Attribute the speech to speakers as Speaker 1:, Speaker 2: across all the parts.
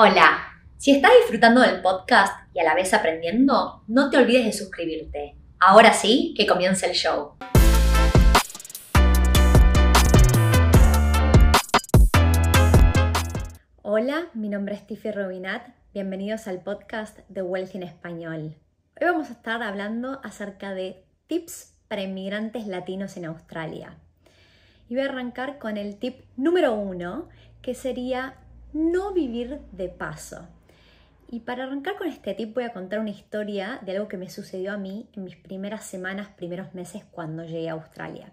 Speaker 1: Hola, si estás disfrutando del podcast y a la vez aprendiendo, no te olvides de suscribirte. Ahora sí, que comience el show. Hola, mi nombre es Tiffy Robinat. Bienvenidos al podcast de Wealth en Español. Hoy vamos a estar hablando acerca de tips para inmigrantes latinos en Australia. Y voy a arrancar con el tip número uno, que sería no vivir de paso. Y para arrancar con este tip voy a contar una historia de algo que me sucedió a mí en mis primeras semanas, primeros meses cuando llegué a Australia.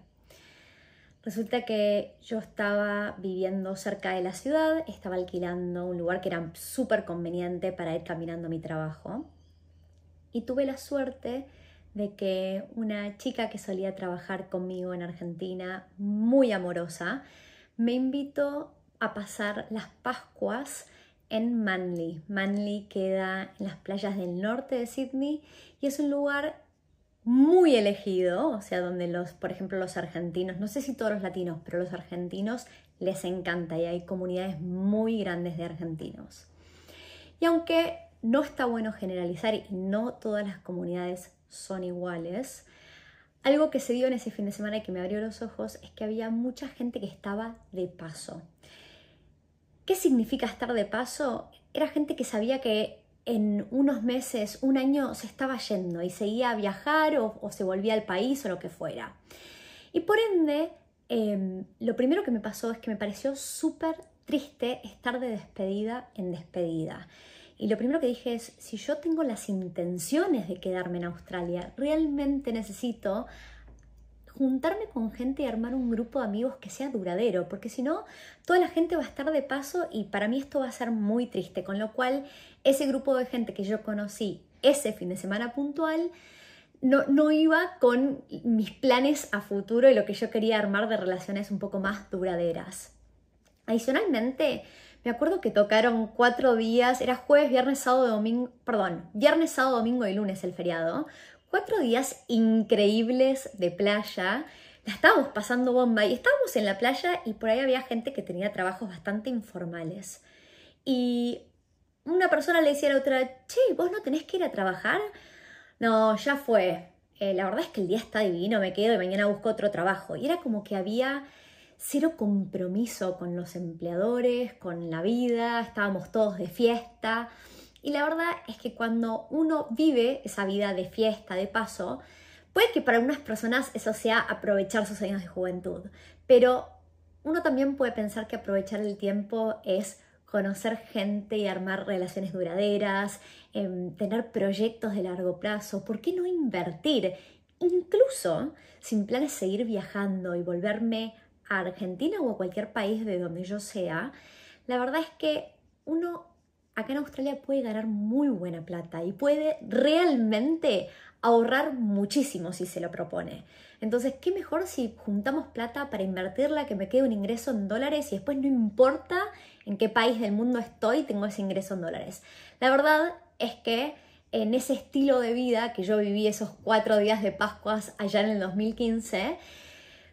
Speaker 1: Resulta que yo estaba viviendo cerca de la ciudad, estaba alquilando un lugar que era súper conveniente para ir caminando a mi trabajo. Y tuve la suerte de que una chica que solía trabajar conmigo en Argentina, muy amorosa, me invitó a pasar las Pascuas en Manly. Manly queda en las playas del norte de Sydney y es un lugar muy elegido, o sea, donde los, por ejemplo, los argentinos, no sé si todos los latinos, pero los argentinos les encanta y hay comunidades muy grandes de argentinos. Y aunque no está bueno generalizar y no todas las comunidades son iguales, algo que se dio en ese fin de semana y que me abrió los ojos es que había mucha gente que estaba de paso. ¿Qué significa estar de paso? Era gente que sabía que en unos meses, un año, se estaba yendo y seguía a viajar o, se volvía al país o lo que fuera. Y por ende, em, lo primero que me pasó es que me pareció súper triste estar de despedida en despedida. Y lo primero que dije es, si yo tengo las intenciones de quedarme en Australia, realmente necesito juntarme con gente y armar un grupo de amigos que sea duradero, porque si no, toda la gente va a estar de paso y para mí esto va a ser muy triste, con lo cual ese grupo de gente que yo conocí ese fin de semana puntual, no, no, iba con mis planes a futuro y lo que yo quería armar de relaciones un poco más duraderas. Adicionalmente, me acuerdo que tocaron cuatro días, era jueves, viernes, sábado, domingo, perdón, viernes, sábado, domingo y lunes el feriado, cuatro días increíbles de playa. La estábamos pasando bomba y estábamos en la playa y por ahí había gente que tenía trabajos bastante informales. Y una persona le decía a la otra, che, vos no tenés que ir a trabajar. No, ya fue. Eh, la verdad es que el día está divino, me quedo y mañana busco otro trabajo. Y era como que había cero compromiso con los empleadores, con la vida, estábamos todos de fiesta. Y la verdad es que cuando uno vive esa vida de fiesta, de paso, puede que para algunas personas eso sea aprovechar sus años de juventud, pero uno también puede pensar que aprovechar el tiempo es conocer gente y armar relaciones duraderas, em, tener proyectos de largo plazo, ¿por qué no invertir? Incluso sin planes seguir viajando y volverme a Argentina o a cualquier país de donde yo sea, la verdad es que uno acá en Australia puede ganar muy buena plata y puede realmente ahorrar muchísimo si se lo propone. Entonces, ¿qué mejor si juntamos plata para invertirla, que me quede un ingreso en dólares y después no importa en qué país del mundo estoy, tengo ese ingreso en dólares? La verdad es que en ese estilo de vida que yo viví esos cuatro días de Pascuas allá en el 2015,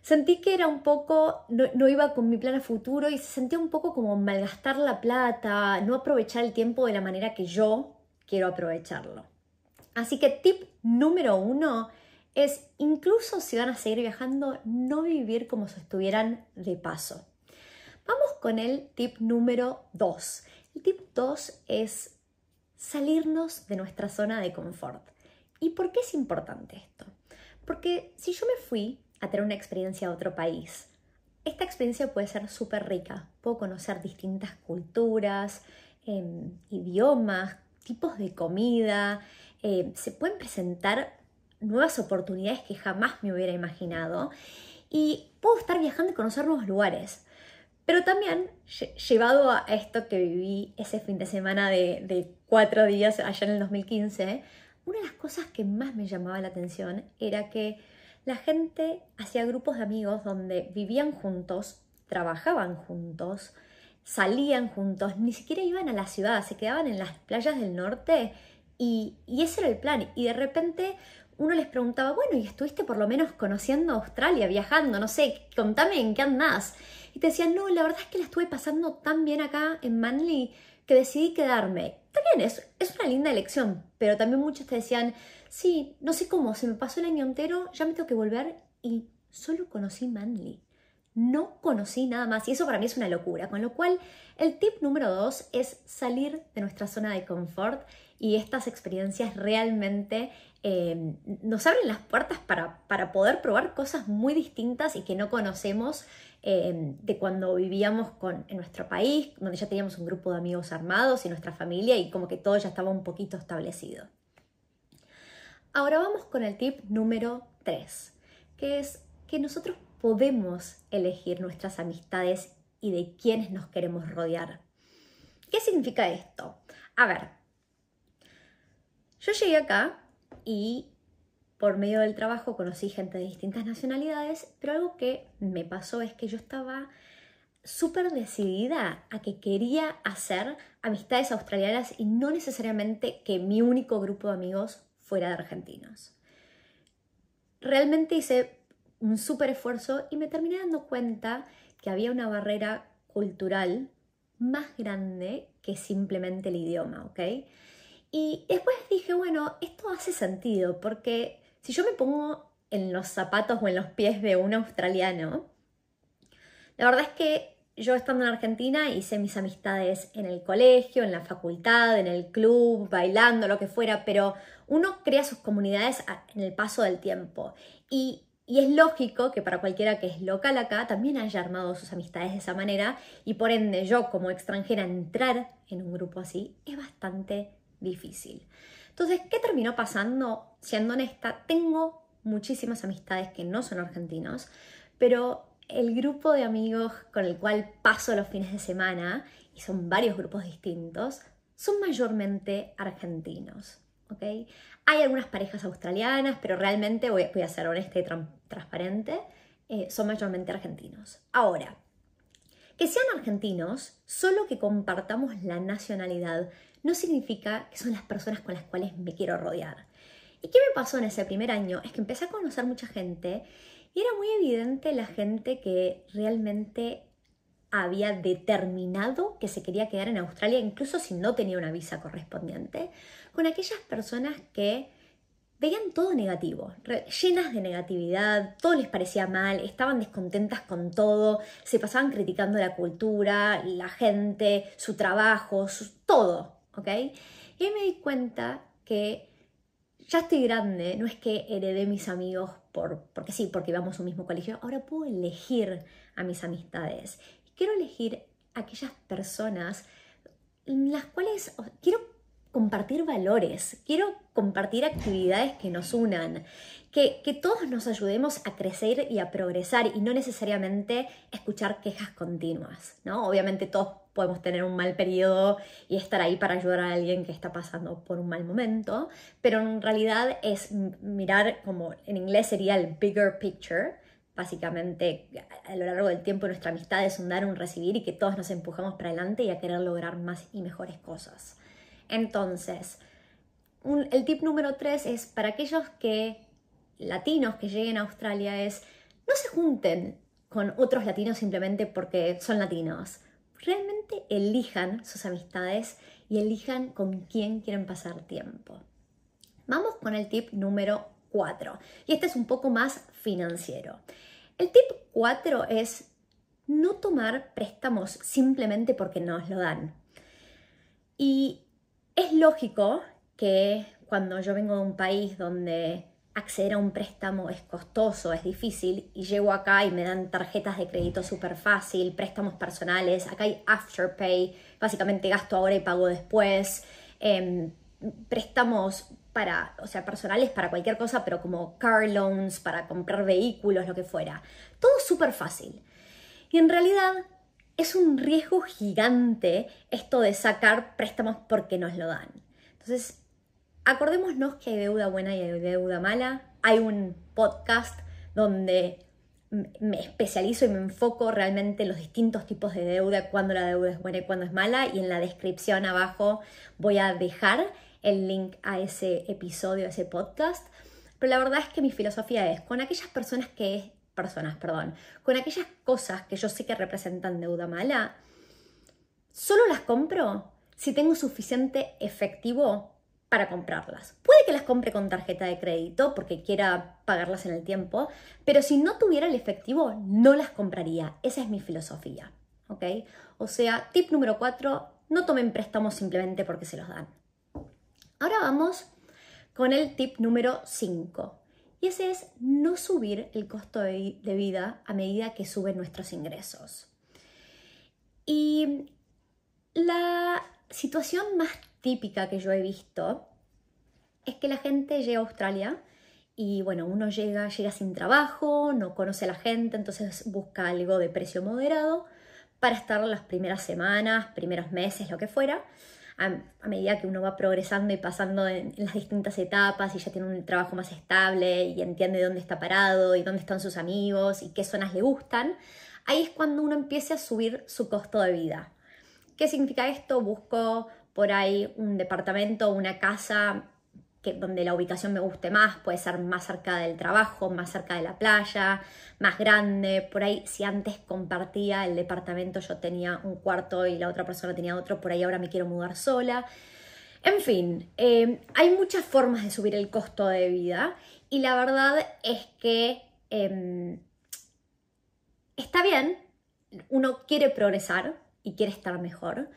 Speaker 1: sentí que era un poco, no, iba con mi plan a futuro y se sentía un poco como malgastar la plata, no aprovechar el tiempo de la manera que yo quiero aprovecharlo. Así que tip número uno es, incluso si van a seguir viajando, no vivir como si estuvieran de paso. Vamos con el tip número dos. El tip dos es salirnos de nuestra zona de confort. ¿Y por qué es importante esto? Porque si yo me fui a tener una experiencia a otro país. Esta experiencia puede ser súper rica. Puedo conocer distintas culturas, em, idiomas, tipos de comida. Em, se pueden presentar nuevas oportunidades que jamás me hubiera imaginado. Y puedo estar viajando y conocer nuevos lugares. Pero también, llevado a esto que viví ese fin de semana de, de cuatro días allá en el 2015, una de las cosas que más me llamaba la atención era que la gente hacía grupos de amigos donde vivían juntos, trabajaban juntos, salían juntos, ni siquiera iban a la ciudad, se quedaban en las playas del norte y, ese era el plan. Y de repente uno les preguntaba, bueno, ¿y estuviste por lo menos conociendo Australia, viajando? No sé, contame en qué andás. Y te decían, no, la verdad es que la estuve pasando tan bien acá en Manly que decidí quedarme. Es, una linda elección, pero también muchos te decían, sí, no sé cómo, se me pasó el año entero, ya me tengo que volver y solo conocí Manly. No conocí nada más y eso para mí es una locura. Con lo cual, el tip número dos es salir de nuestra zona de confort y estas experiencias realmente eh, nos abren las puertas para, para, poder probar cosas muy distintas y que no conocemos eh, de cuando vivíamos con, en nuestro país, donde ya teníamos un grupo de amigos armados y nuestra familia y como que todo ya estaba un poquito establecido. Ahora vamos con el tip número 3, que es que nosotros podemos elegir nuestras amistades y de quiénes nos queremos rodear. ¿Qué significa esto? A ver, yo llegué acá y por medio del trabajo conocí gente de distintas nacionalidades, pero algo que me pasó es que yo estaba súper decidida a que quería hacer amistades australianas y no necesariamente que mi único grupo de amigos fuera de argentinos. Realmente hice un súper esfuerzo y me terminé dando cuenta que había una barrera cultural más grande que simplemente el idioma, ¿ok? Y después dije, bueno, esto hace sentido, porque si yo me pongo en los zapatos o en los pies de un australiano, la verdad es que yo estando en Argentina hice mis amistades en el colegio, en la facultad, en el club, bailando, lo que fuera, pero uno crea sus comunidades en el paso del tiempo. Y, y es lógico que para cualquiera que es local acá también haya armado sus amistades de esa manera y por ende yo como extranjera entrar en un grupo así es bastante difícil. Entonces, ¿qué terminó pasando? Siendo honesta, tengo muchísimas amistades que no son argentinos, pero el grupo de amigos con el cual paso los fines de semana, y son varios grupos distintos, son mayormente argentinos. ¿okay? Hay algunas parejas australianas, pero realmente voy, a ser honesta y transparente, eh, son mayormente argentinos. Ahora, que sean argentinos, solo que compartamos la nacionalidad, no significa que son las personas con las cuales me quiero rodear. ¿Y qué me pasó en ese primer año? Es que empecé a conocer mucha gente y era muy evidente la gente que realmente había determinado que se quería quedar en Australia, incluso si no tenía una visa correspondiente, con aquellas personas que veían todo negativo, llenas de negatividad, todo les parecía mal, estaban descontentas con todo, se pasaban criticando la cultura, la gente, su trabajo, todo. ¿Ok? Y me di cuenta que ya estoy grande, no es que heredé mis amigos por, porque sí, porque íbamos a un mismo colegio, ahora puedo elegir a mis amistades. Quiero elegir aquellas personas en las cuales quiero compartir valores, quiero compartir actividades que nos unan, que, todos nos ayudemos a crecer y a progresar y no necesariamente escuchar quejas continuas, ¿no? Obviamente todos podemos tener un mal periodo y estar ahí para ayudar a alguien que está pasando por un mal momento, pero en realidad es mirar como en inglés sería el bigger picture, básicamente a lo largo del tiempo nuestra amistad es un dar, un recibir y que todos nos empujamos para adelante y a querer lograr más y mejores cosas. Entonces, el tip número tres es para aquellos que latinos que lleguen a Australia es no se junten con otros latinos simplemente porque son latinos realmente elijan sus amistades y elijan con quién quieren pasar tiempo. Vamos con el tip número 4 y este es un poco más financiero. El tip 4 es no tomar préstamos simplemente porque nos lo dan. Y es lógico que cuando yo vengo de un país donde acceder a un préstamo es costoso, es difícil y llego acá y me dan tarjetas de crédito súper fácil, préstamos personales, acá hay afterpay, básicamente gasto ahora y pago después, em, préstamos para, o sea, personales para cualquier cosa, pero como car loans, para comprar vehículos, lo que fuera. Todo súper fácil. Y en realidad es un riesgo gigante esto de sacar préstamos porque nos lo dan. Entonces, acordémonos que hay deuda buena y hay deuda mala. Hay un podcast donde me especializo y me enfoco realmente en los distintos tipos de deuda, cuando la deuda es buena y cuando es mala. Y en la descripción abajo voy a dejar el link a ese episodio, a ese podcast. Pero la verdad es que mi filosofía es con aquellas personas que, personas, perdón, con aquellas cosas que yo sé que representan deuda mala, solo las compro si tengo suficiente efectivo para comprarlas. Puede que las compre con tarjeta de crédito porque quiera pagarlas en el tiempo, pero si no tuviera el efectivo, no las compraría. Esa es mi filosofía. ¿Ok? O sea, tip número 4, no tomen préstamos simplemente porque se los dan. Ahora vamos con el tip número 5. Y ese es no subir el costo de, vida a medida que suben nuestros ingresos. Y la situación más típica que yo he visto es que la gente llega a Australia y bueno, uno llega, llega sin trabajo, no conoce a la gente, entonces busca algo de precio moderado para estar las primeras semanas, primeros meses, lo que fuera. A, medida que uno va progresando y pasando en, las distintas etapas y ya tiene un trabajo más estable y entiende dónde está parado y dónde están sus amigos y qué zonas le gustan, ahí es cuando uno empieza a subir su costo de vida. ¿Qué significa esto? Busco por ahí un departamento, una casa que, donde la ubicación me guste más, puede ser más cerca del trabajo, más cerca de la playa, más grande. Por ahí, si antes compartía el departamento, yo tenía un cuarto y la otra persona tenía otro, por ahí ahora me quiero mudar sola. En fin, eh, hay muchas formas de subir el costo de vida y la verdad es que em, está bien, uno quiere progresar, y quiere estar mejor,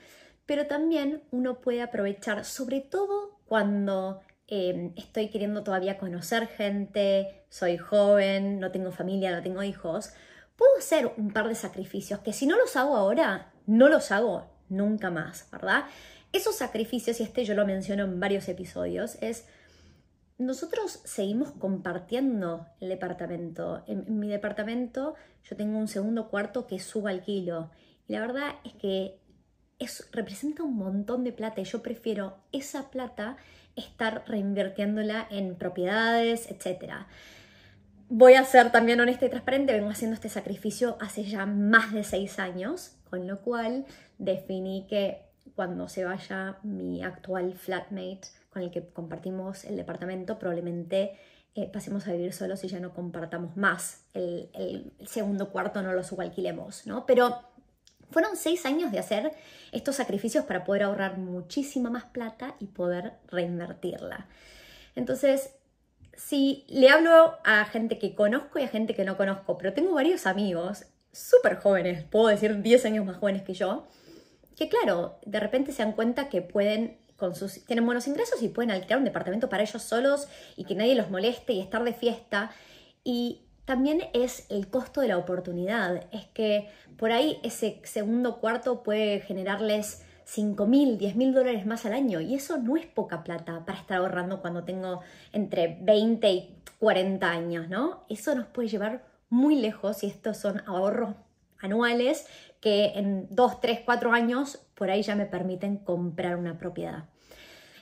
Speaker 1: pero también uno puede aprovechar, sobre todo cuando em, estoy queriendo todavía conocer gente, soy joven, no tengo familia, no tengo hijos, puedo hacer un par de sacrificios que si no los hago ahora, no los hago nunca más, ¿verdad? Esos sacrificios, y este yo lo menciono en varios episodios, es nosotros seguimos compartiendo el departamento. En, mi departamento yo tengo un segundo cuarto que subo al kilo y la verdad es que es, representa un montón de plata y yo prefiero esa plata estar reinvirtiéndola en propiedades, etc. Voy a ser también honesta y transparente, vengo haciendo este sacrificio hace ya más de seis años, con lo cual definí que cuando se vaya mi actual flatmate con el que compartimos el departamento, probablemente eh, pasemos a vivir solos y ya no compartamos más. El, el, segundo cuarto no lo subalquilemos, ¿no? Pero fueron seis años de hacer estos sacrificios para poder ahorrar muchísima más plata y poder reinvertirla. Entonces, si le hablo a gente que conozco y a gente que no conozco, pero tengo varios amigos súper jóvenes, puedo decir 10 años más jóvenes que yo, que claro, de repente se dan cuenta que pueden, con sus, tienen buenos ingresos y pueden alquilar un departamento para ellos solos y que nadie los moleste y estar de fiesta. Y también es el costo de la oportunidad. Es que por ahí ese segundo cuarto puede generarles 5 mil, 10 mil dólares más al año. Y eso no es poca plata para estar ahorrando cuando tengo entre 20 y 40 años, ¿no? Eso nos puede llevar muy lejos y estos son ahorros anuales que en 2, 3, 4 años por ahí ya me permiten comprar una propiedad.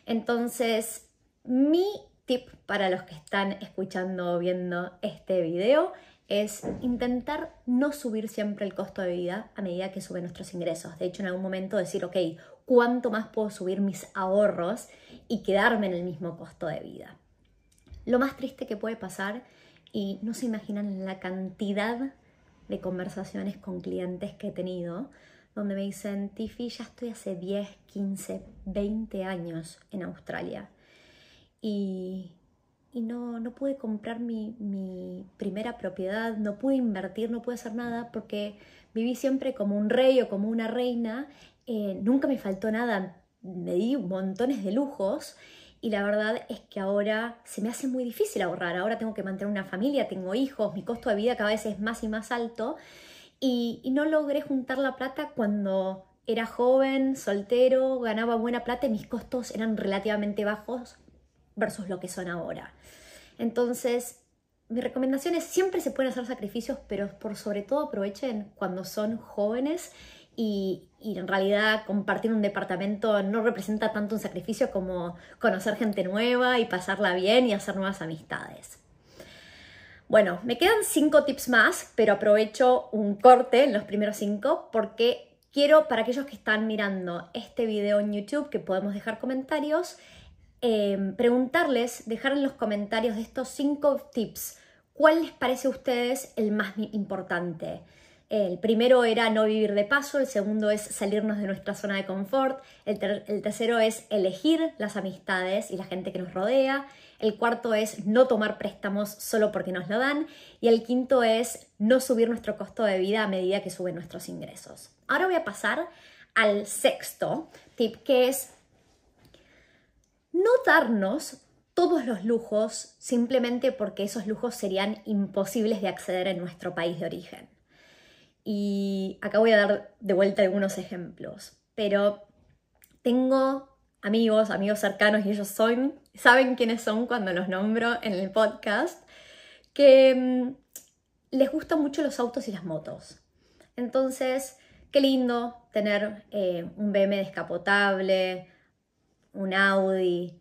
Speaker 1: Entonces, mi tip para los que están escuchando o viendo este video es intentar no subir siempre el costo de vida a medida que suben nuestros ingresos. De hecho, en algún momento decir, ok, ¿cuánto más puedo subir mis ahorros y quedarme en el mismo costo de vida? Lo más triste que puede pasar, y no se imaginan la cantidad de conversaciones con clientes que he tenido, donde me dicen, Tiffy, ya estoy hace 10, 15, 20 años en Australia y, no, no, pude comprar mi, primera propiedad, no pude invertir, no pude hacer nada porque viví siempre como un rey o como una reina, eh, nunca me faltó nada, me di montones de lujos y la verdad es que ahora se me hace muy difícil ahorrar, ahora tengo que mantener una familia, tengo hijos, mi costo de vida cada vez es más y más alto y, y no logré juntar la plata cuando era joven, soltero, ganaba buena plata y mis costos eran relativamente bajos versus lo que son ahora. Entonces, mi recomendación es siempre se pueden hacer sacrificios, pero por sobre todo aprovechen cuando son jóvenes y, y, en realidad compartir un departamento no representa tanto un sacrificio como conocer gente nueva y pasarla bien y hacer nuevas amistades. Bueno, me quedan cinco tips más, pero aprovecho un corte en los primeros cinco porque quiero para aquellos que están mirando este video en YouTube que podemos dejar comentarios Em, preguntarles, dejar en los comentarios de estos cinco tips, ¿cuál les parece a ustedes el más importante? El primero era no vivir de paso, el segundo es salirnos de nuestra zona de confort, el, tercero es elegir las amistades y la gente que nos rodea, el cuarto es no tomar préstamos solo porque nos lo dan y el quinto es no subir nuestro costo de vida a medida que suben nuestros ingresos. Ahora voy a pasar al sexto tip que es no darnos todos los lujos simplemente porque esos lujos serían imposibles de acceder en nuestro país de origen. Y acá voy a dar de vuelta algunos ejemplos, pero tengo amigos, amigos cercanos y ellos son, saben quiénes son cuando los nombro en el podcast, que mm, les gustan mucho los autos y las motos. Entonces, qué lindo tener eh, un BM descapotable, un Audi,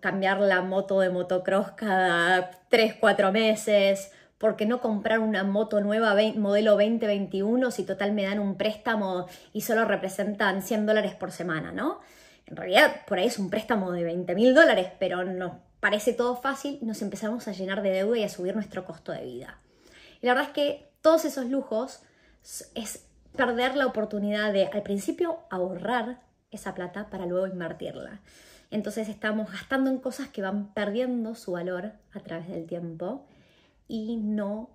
Speaker 1: cambiar la moto de motocross cada 3, 4 meses, ¿por qué no comprar una moto nueva modelo 2021 si total me dan un préstamo y solo representan 100 dólares por semana, ¿no? En realidad por ahí es un préstamo de 20 mil dólares, pero nos parece todo fácil y nos empezamos a llenar de deuda y a subir nuestro costo de vida. Y la verdad es que todos esos lujos es perder la oportunidad de al principio ahorrar esa plata para luego invertirla. Entonces estamos gastando en cosas que van perdiendo su valor a través del tiempo y no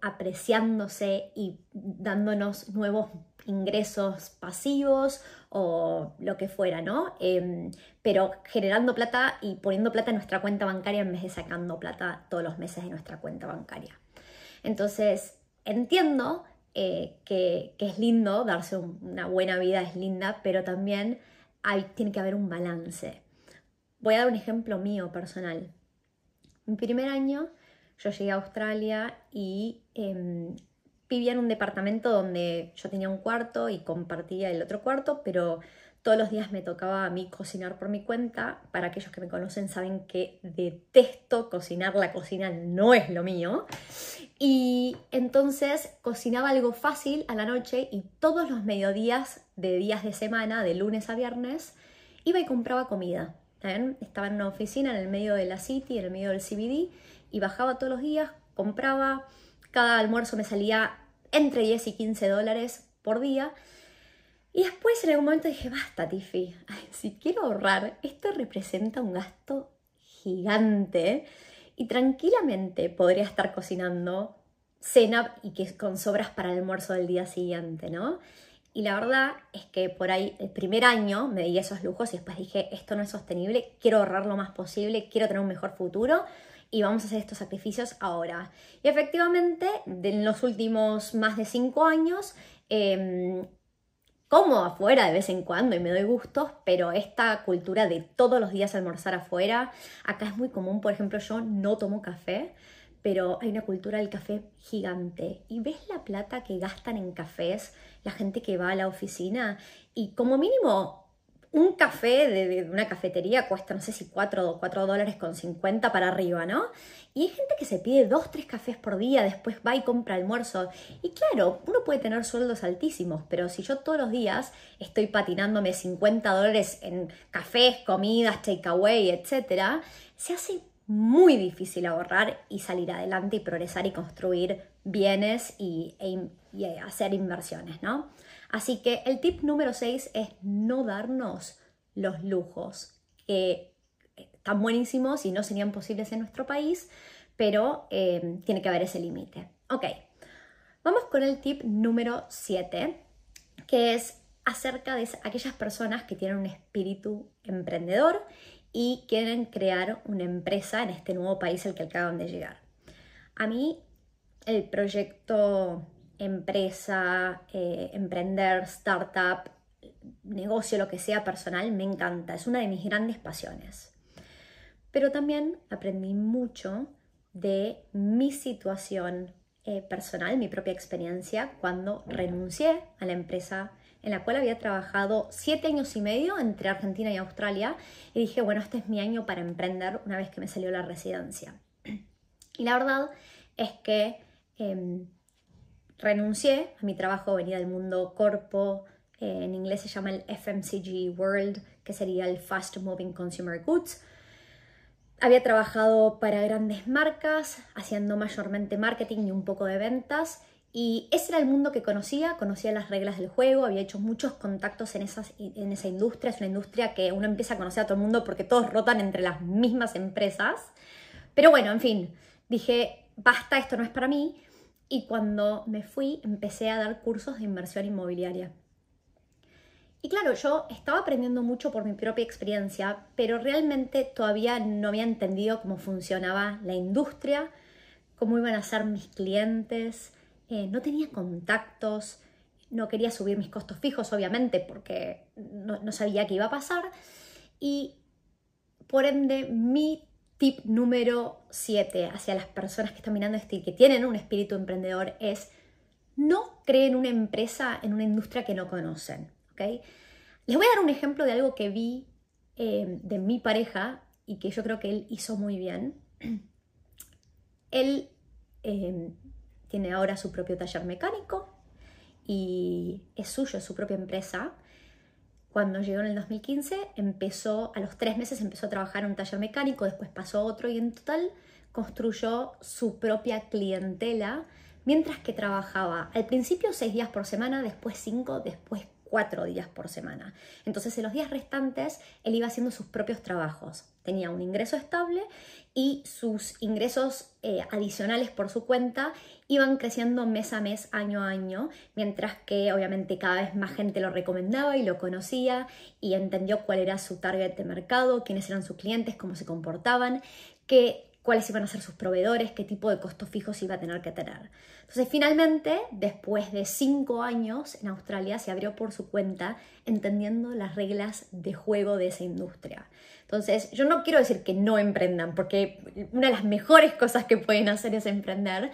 Speaker 1: apreciándose y dándonos nuevos ingresos pasivos o lo que fuera, ¿no? Em, pero generando plata y poniendo plata en nuestra cuenta bancaria en vez de sacando plata todos los meses de nuestra cuenta bancaria. Entonces, entiendo eh, que, es lindo, darse una buena vida es linda, pero también hay, tiene que haber un balance. Voy a dar un ejemplo mío personal. Mi primer año yo llegué a Australia y em, vivía en un departamento donde yo tenía un cuarto y compartía el otro cuarto, pero todos los días me tocaba a mí cocinar por mi cuenta. Para aquellos que me conocen saben que detesto cocinar, la cocina no es lo mío. Y entonces cocinaba algo fácil a la noche y todos los mediodías de días de semana, de lunes a viernes, iba y compraba comida. Estaba en una oficina en el medio de la City, en el medio del CBD, y bajaba todos los días, compraba, cada almuerzo me salía entre 10 y 15 dólares por día. Y después en algún momento dije, basta, Tiffy, si quiero ahorrar, esto representa un gasto gigante y tranquilamente podría estar cocinando cena y que con sobras para el almuerzo del día siguiente, ¿no? Y la verdad es que por ahí el primer año me di esos lujos y después dije, esto no es sostenible, quiero ahorrar lo más posible, quiero tener un mejor futuro y vamos a hacer estos sacrificios ahora. Y efectivamente, en los últimos más de cinco años, em, como afuera de vez en cuando y me doy gustos, pero esta cultura de todos los días almorzar afuera, acá es muy común, por ejemplo, yo no tomo café, pero hay una cultura del café gigante. Y ves la plata que gastan en cafés la gente que va a la oficina y como mínimo un café de, una cafetería cuesta, no sé si 4, 4 dólares con 50 para arriba, ¿no? Y hay gente que se pide 2, 3 cafés por día, después va y compra almuerzo. Y claro, uno puede tener sueldos altísimos, pero si yo todos los días estoy patinándome 50 dólares en cafés, comidas, takeaway, etc., se hace muy difícil ahorrar y salir adelante y progresar y construir bienes y, e hacer inversiones, ¿no? Así que el tip número 6 es no darnos los lujos que están buenísimos y no serían posibles en nuestro país, pero eh, tiene que haber ese límite. Ok, vamos con el tip número 7, que es acerca de aquellas personas que tienen un espíritu emprendedor y quieren crear una empresa en este nuevo país al que acaban de llegar. A mí el proyecto empresa, eh, emprender, startup, negocio, lo que sea personal, me encanta. Es una de mis grandes pasiones. Pero también aprendí mucho de mi situación eh, personal, mi propia experiencia, cuando renuncié a la empresa en la cual había trabajado siete años y medio entre Argentina y Australia y dije, bueno, este es mi año para emprender una vez que me salió la residencia. Y la verdad es que em, renuncié a mi trabajo, venía del mundo corpo, eh, en inglés se llama el FMCG World, que sería el Fast Moving Consumer Goods. Había trabajado para grandes marcas, haciendo mayormente marketing y un poco de ventas, Y ese era el mundo que conocía, conocía las reglas del juego, había hecho muchos contactos en, esas, en esa industria, es una industria que uno empieza a conocer a todo el mundo porque todos rotan entre las mismas empresas. Pero bueno, en fin, dije, basta, esto no es para mí. Y cuando me fui, empecé a dar cursos de inversión inmobiliaria. Y claro, yo estaba aprendiendo mucho por mi propia experiencia, pero realmente todavía no había entendido cómo funcionaba la industria, cómo iban a ser mis clientes, eh, no tenía contactos, no quería subir mis costos fijos, obviamente, porque no, sabía qué iba a pasar. Y por ende, mi tip número 7 hacia las personas que están mirando este y que tienen un espíritu emprendedor es no creen una empresa en una industria que no conocen. ¿okay? Les voy a dar un ejemplo de algo que vi eh, de mi pareja y que yo creo que él hizo muy bien. Él eh, tiene ahora su propio taller mecánico y es suyo, su propia empresa. Cuando llegó en el 2015, empezó, a los tres meses empezó a trabajar en un taller mecánico, después pasó a otro y en total construyó su propia clientela mientras que trabajaba al principio seis días por semana, después cinco, después cuatro días por semana. Entonces en los días restantes él iba haciendo sus propios trabajos. Tenía un ingreso estable y sus ingresos eh, adicionales por su cuenta iban creciendo mes a mes, año a año, mientras que obviamente cada vez más gente lo recomendaba y lo conocía y entendió cuál era su target de mercado, quiénes eran sus clientes, cómo se comportaban, qué cuáles iban a ser sus proveedores, qué tipo de costos fijos iba a tener que tener. Entonces, finalmente, después de cinco años en Australia, se abrió por su cuenta entendiendo las reglas de juego de esa industria. Entonces, yo no quiero decir que no emprendan, porque una de las mejores cosas que pueden hacer es emprender.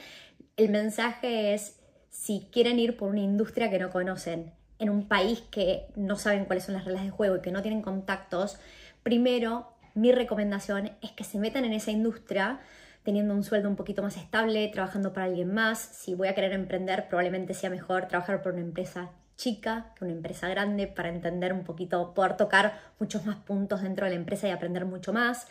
Speaker 1: El mensaje es, si quieren ir por una industria que no conocen, en un país que no saben cuáles son las reglas de juego y que no tienen contactos, primero mi recomendación es que se metan en esa industria teniendo un sueldo un poquito más estable, trabajando para alguien más. Si voy a querer emprender, probablemente sea mejor trabajar por una empresa chica que una empresa grande para entender un poquito, poder tocar muchos más puntos dentro de la empresa y aprender mucho más,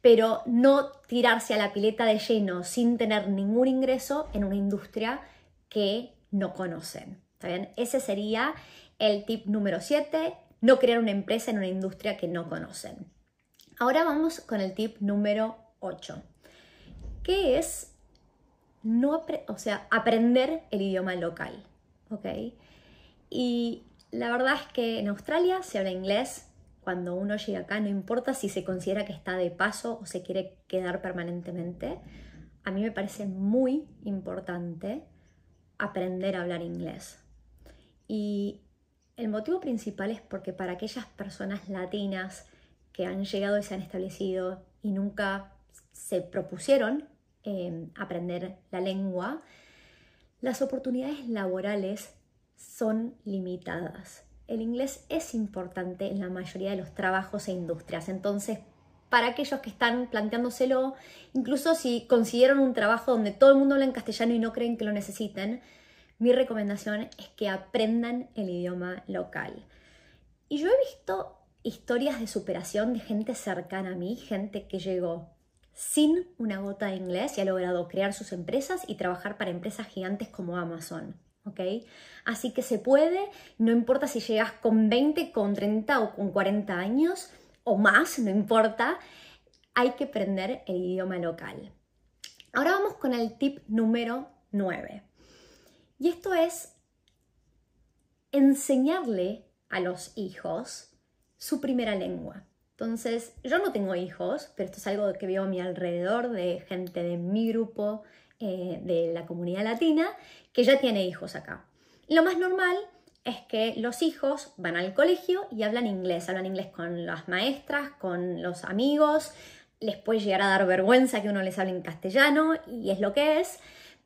Speaker 1: pero no tirarse a la pileta de lleno sin tener ningún ingreso en una industria que no conocen. ¿Está bien? Ese sería el tip número 7, no crear una empresa en una industria que no conocen. Ahora vamos con el tip número 8, que es no o sea, aprender el idioma local. ¿ok? Y la verdad es que en Australia se habla inglés. Cuando uno llega acá, no importa si se considera que está de paso o se quiere quedar permanentemente. A mí me parece muy importante aprender a hablar inglés. Y el motivo principal es porque para aquellas personas latinas que han llegado y se han establecido y nunca se propusieron eh, aprender la lengua, las oportunidades laborales son limitadas. El inglés es importante en la mayoría de los trabajos e industrias, entonces para aquellos que están planteándoselo, incluso si consiguieron un trabajo donde todo el mundo habla en castellano y no creen que lo necesiten, mi recomendación es que aprendan el idioma local. Y yo he visto historias de superación de gente cercana a mí, gente que llegó sin una gota de inglés y ha logrado crear sus empresas y trabajar para empresas gigantes como Amazon. Así que se puede, no importa si llegas con 20, con 30 o con 40 años o más, no importa, hay que aprender el idioma local. Ahora vamos con el tip número 9. Y esto es enseñarle a los hijos su primera lengua. Entonces, yo no tengo hijos, pero esto es algo que veo a mi alrededor de gente de mi grupo, eh, de la comunidad latina, que ya tiene hijos acá. Lo más normal es que los hijos van al colegio y hablan inglés, hablan inglés con las maestras, con los amigos, les puede llegar a dar vergüenza que uno les hable en castellano y es lo que es,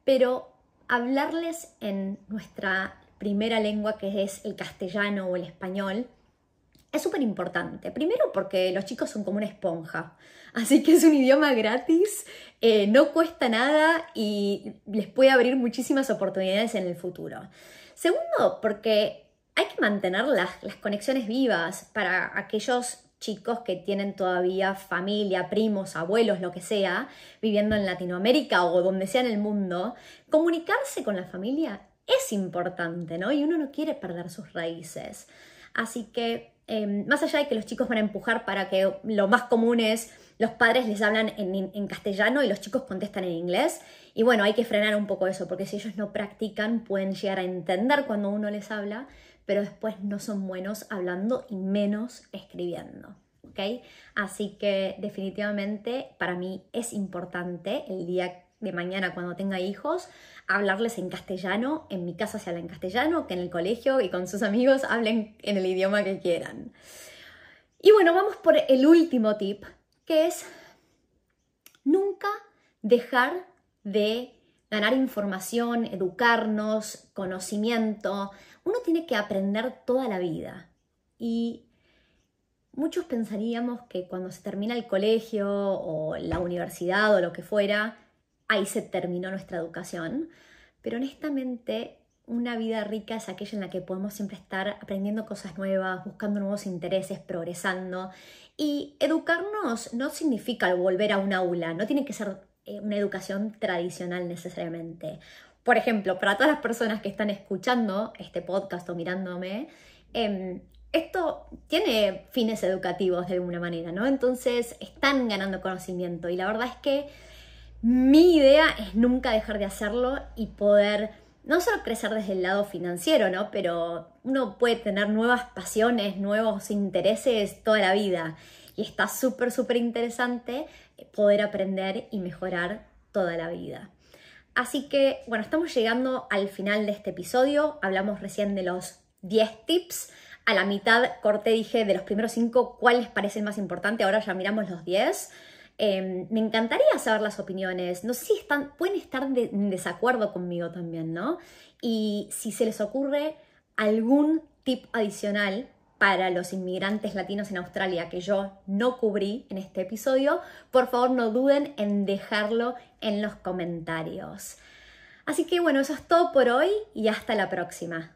Speaker 1: pero hablarles en nuestra primera lengua que es el castellano o el español es súper importante. Primero porque los chicos son como una esponja. Así que es un idioma gratis, eh, no cuesta nada y les puede abrir muchísimas oportunidades en el futuro. Segundo, porque hay que mantener las, las conexiones vivas para aquellos chicos que tienen todavía familia, primos, abuelos, lo que sea, viviendo en Latinoamérica o donde sea en el mundo, comunicarse con la familia es importante, ¿no? Y uno no quiere perder sus raíces. Así que, em, más allá de que los chicos van a empujar para que lo más común es los padres les hablan en, castellano y los chicos contestan en inglés. Y bueno, hay que frenar un poco eso, porque si ellos no practican, pueden llegar a entender cuando uno les habla, pero después no son buenos hablando y menos escribiendo. Así que definitivamente para mí es importante el día de mañana cuando tenga hijos, hablarles en castellano, en mi casa se habla en castellano, que en el colegio y con sus amigos hablen en el idioma que quieran. Y bueno, vamos por el último tip, que es nunca dejar de ganar información, educarnos, conocimiento. Uno tiene que aprender toda la vida. Y muchos pensaríamos que cuando se termina el colegio o la universidad o lo que fuera, ahí se terminó nuestra educación, pero honestamente una vida rica es aquella en la que podemos siempre estar aprendiendo cosas nuevas, buscando nuevos intereses, progresando. Y educarnos no significa volver a un aula, no tiene que ser eh, una educación tradicional necesariamente. Por ejemplo, para todas las personas que están escuchando este podcast o mirándome, em, esto tiene fines educativos de alguna manera, ¿no? Entonces están ganando conocimiento y la verdad es que mi idea es nunca dejar de hacerlo y poder no solo crecer desde el lado financiero, ¿no? Pero uno puede tener nuevas pasiones, nuevos intereses toda la vida. Y está súper, súper interesante poder aprender y mejorar toda la vida. Así que, bueno, estamos llegando al final de este episodio. Hablamos recién de los 10 tips. A la mitad corté, dije, de los primeros 5, ¿cuáles parecen más importantes? Ahora ya miramos los 10. Em, me encantaría saber las opiniones. No sé si pueden estar en desacuerdo conmigo también, ¿no? Y si se les ocurre algún tip adicional para los inmigrantes latinos en Australia que yo no cubrí en este episodio, por favor no duden en dejarlo en los comentarios. Así que bueno, eso es todo por hoy y hasta la próxima.